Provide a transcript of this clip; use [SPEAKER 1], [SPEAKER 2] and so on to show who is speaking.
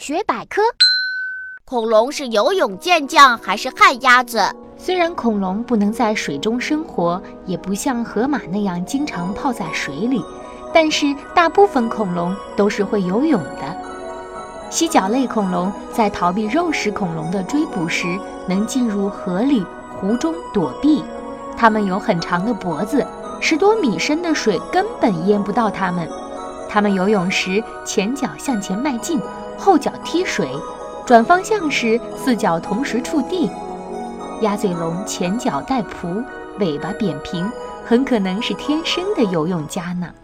[SPEAKER 1] 学百科：
[SPEAKER 2] 恐龙是游泳健将还是旱鸭子？
[SPEAKER 3] 虽然恐龙不能在水中生活，也不像河马那样经常泡在水里，但是大部分恐龙都是会游泳的。犀角类恐龙在逃避肉食恐龙的追捕时，能进入河里、湖中躲避。它们有很长的脖子，十多米深的水根本淹不到它们。它们游泳时，前脚向前迈进，后脚踢水，转方向时四脚同时触地。鸭嘴龙前脚带蹼，尾巴扁平，很可能是天生的游泳家呢。